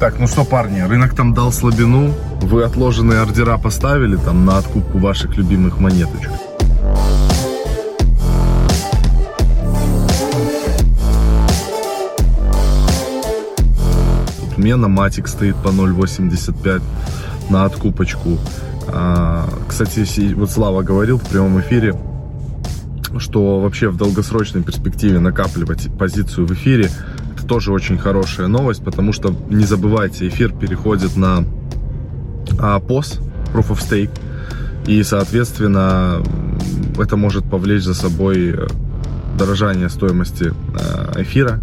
Так, ну что, парни, рынок там дал слабину. Вы отложенные ордера поставили там на откупку ваших любимых монеточек. Тут Мена Матик стоит по 0.85 на откупочку. А, кстати, вот Слава говорил в прямом эфире, что вообще в долгосрочной перспективе накапливать позицию в эфире тоже очень хорошая новость, потому что не забывайте, эфир переходит на а, POS, Proof of Stake, и, соответственно, это может повлечь за собой э, дорожание стоимости э, эфира,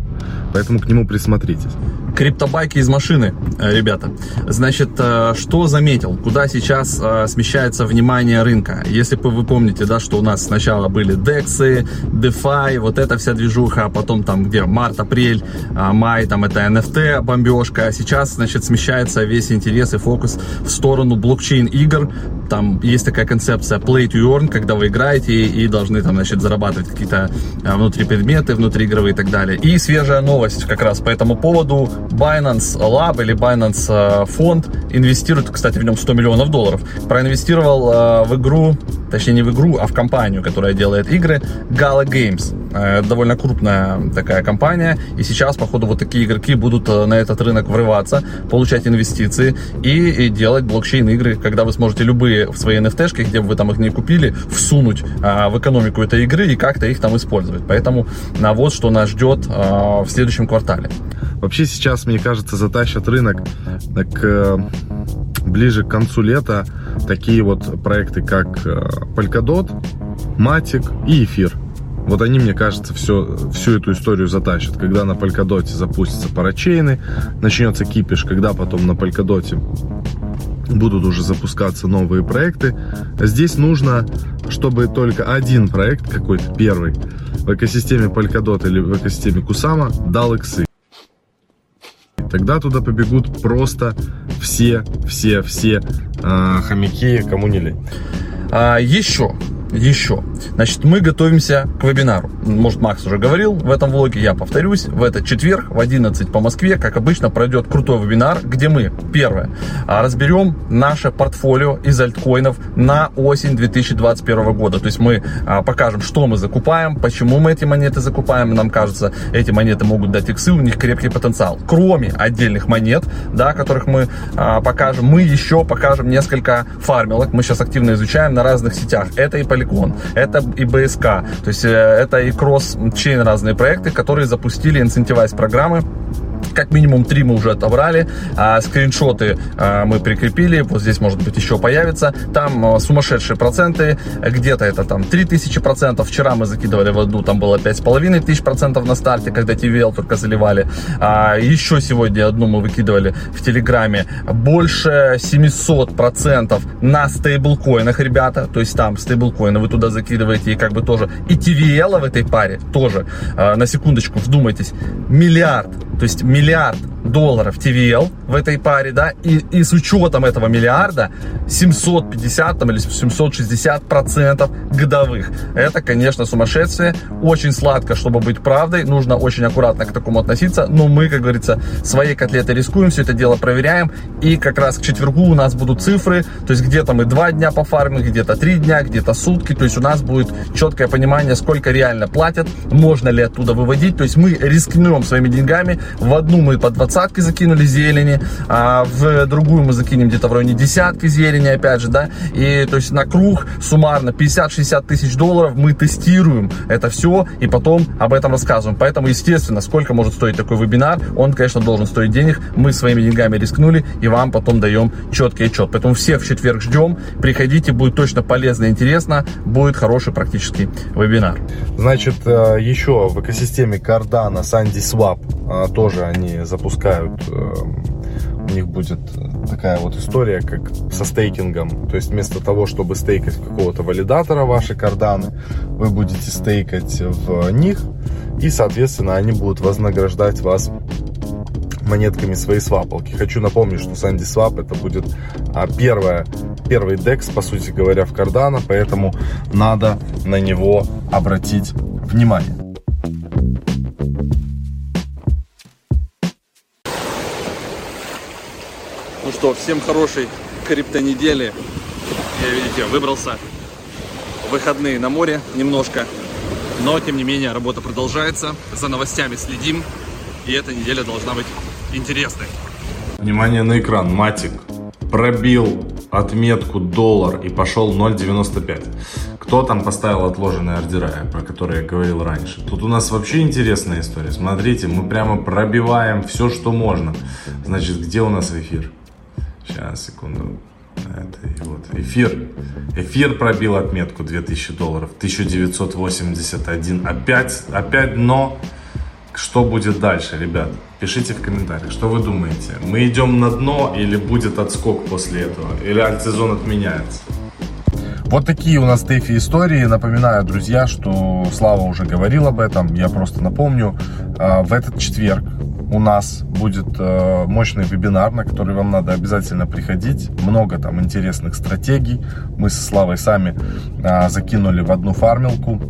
поэтому к нему присмотритесь. Криптобайки из машины, э, ребята. Значит, э, что заметил? Куда сейчас э, смещается внимание рынка? Если вы помните, да, что у нас сначала были DEX, DeFi, вот эта вся движуха, а потом там где март, апрель, май, там это NFT бомбежка. А сейчас, значит, смещается весь интерес и фокус в сторону блокчейн игр. Там есть такая концепция play to earn, когда вы играете и должны там, значит, зарабатывать какие-то внутри предметы, внутриигровые и так далее. И свежая новость как раз по этому поводу Binance Lab или Binance э, фонд инвестирует, кстати, в нем 100 миллионов долларов, проинвестировал э, в игру, точнее не в игру, а в компанию, которая делает игры, Gala Games. Э, довольно крупная такая компания, и сейчас, походу, вот такие игроки будут на этот рынок врываться, получать инвестиции и, и делать блокчейн-игры, когда вы сможете любые в свои NFT-шки, где бы вы там их не купили, всунуть в экономику этой игры и как-то их там использовать. Поэтому на вот что нас ждет в следующем квартале. Вообще сейчас, мне кажется, затащат рынок к, э, ближе к концу лета такие вот проекты, как э, Polkadot, Matic и Эфир. Вот они, мне кажется, все, всю эту историю затащат. Когда на Polkadot запустятся парачейны, начнется кипиш, когда потом на Polkadot будут уже запускаться новые проекты. Здесь нужно, чтобы только один проект какой-то первый в экосистеме Polkadot или в экосистеме Kusama дал иксы. Тогда туда побегут просто все, все, все э, хомяки, кому не лень. А, еще еще. Значит, мы готовимся к вебинару. Может, Макс уже говорил в этом влоге, я повторюсь. В этот четверг в 11 по Москве, как обычно, пройдет крутой вебинар, где мы, первое, а, разберем наше портфолио из альткоинов на осень 2021 года. То есть мы а, покажем, что мы закупаем, почему мы эти монеты закупаем. Нам кажется, эти монеты могут дать иксы, у них крепкий потенциал. Кроме отдельных монет, да, которых мы а, покажем, мы еще покажем несколько фармилок. Мы сейчас активно изучаем на разных сетях. Это и Polygon, это и БСК, то есть э, это и кросс-чейн разные проекты, которые запустили инцентивайз программы как минимум три мы уже отобрали, а, скриншоты а, мы прикрепили, вот здесь может быть еще появится, там а, сумасшедшие проценты, где-то это там 3000 процентов, вчера мы закидывали в одну, там было 5,5 тысяч процентов на старте, когда TVL только заливали, а, еще сегодня одну мы выкидывали в Телеграме, больше 700 процентов на стейблкоинах, ребята, то есть там стейблкоины вы туда закидываете и как бы тоже, и TVL в этой паре тоже, а, на секундочку вдумайтесь, миллиард, то есть миллиард долларов TVL в этой паре, да, и, и с учетом этого миллиарда 750 там, или 760 процентов годовых. Это, конечно, сумасшествие. Очень сладко, чтобы быть правдой. Нужно очень аккуратно к такому относиться. Но мы, как говорится, своей котлеты рискуем, все это дело проверяем. И как раз к четвергу у нас будут цифры. То есть где-то мы два дня по фарминг, где-то три дня, где-то сутки. То есть у нас будет четкое понимание, сколько реально платят, можно ли оттуда выводить. То есть мы рискнем своими деньгами. В одну мы по 20 двадцатки закинули зелени, а в другую мы закинем где-то в районе десятки зелени, опять же, да, и то есть на круг суммарно 50-60 тысяч долларов мы тестируем это все и потом об этом рассказываем. Поэтому, естественно, сколько может стоить такой вебинар, он, конечно, должен стоить денег, мы своими деньгами рискнули и вам потом даем четкий отчет. Поэтому всех в четверг ждем, приходите, будет точно полезно и интересно, будет хороший практический вебинар. Значит, э, еще в экосистеме Cardano, SandySwap э, тоже они запускают запускают, эм, у них будет такая вот история, как со стейкингом. То есть вместо того, чтобы стейкать какого-то валидатора ваши карданы, вы будете стейкать в них, и, соответственно, они будут вознаграждать вас монетками своей свапалки. Хочу напомнить, что Sandy Swap это будет а, первая, первый DEX, по сути говоря, в Cardano, поэтому надо на него обратить внимание. Что, всем хорошей криптонедели. Я, видите, выбрался в выходные на море немножко. Но, тем не менее, работа продолжается. За новостями следим. И эта неделя должна быть интересной. Внимание на экран. Матик пробил отметку доллар и пошел 0.95. Кто там поставил отложенные ордера, про которые я говорил раньше? Тут у нас вообще интересная история. Смотрите, мы прямо пробиваем все, что можно. Значит, где у нас эфир? Сейчас, секунду. Это вот эфир. Эфир пробил отметку 2000 долларов. 1981. Опять, опять дно. Что будет дальше, ребят? Пишите в комментариях, что вы думаете. Мы идем на дно или будет отскок после этого? Или альтсезон отменяется? Вот такие у нас Тэфи истории. Напоминаю, друзья, что Слава уже говорил об этом. Я просто напомню. А, в этот четверг у нас будет э, мощный вебинар, на который вам надо обязательно приходить. Много там интересных стратегий. Мы со Славой сами а, закинули в одну фармилку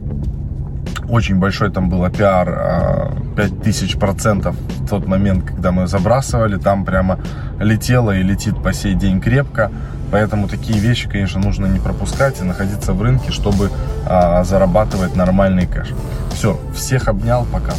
очень большой там был пиар, 5000 процентов в тот момент, когда мы забрасывали, там прямо летело и летит по сей день крепко, поэтому такие вещи, конечно, нужно не пропускать и находиться в рынке, чтобы зарабатывать нормальный кэш. Все, всех обнял, пока.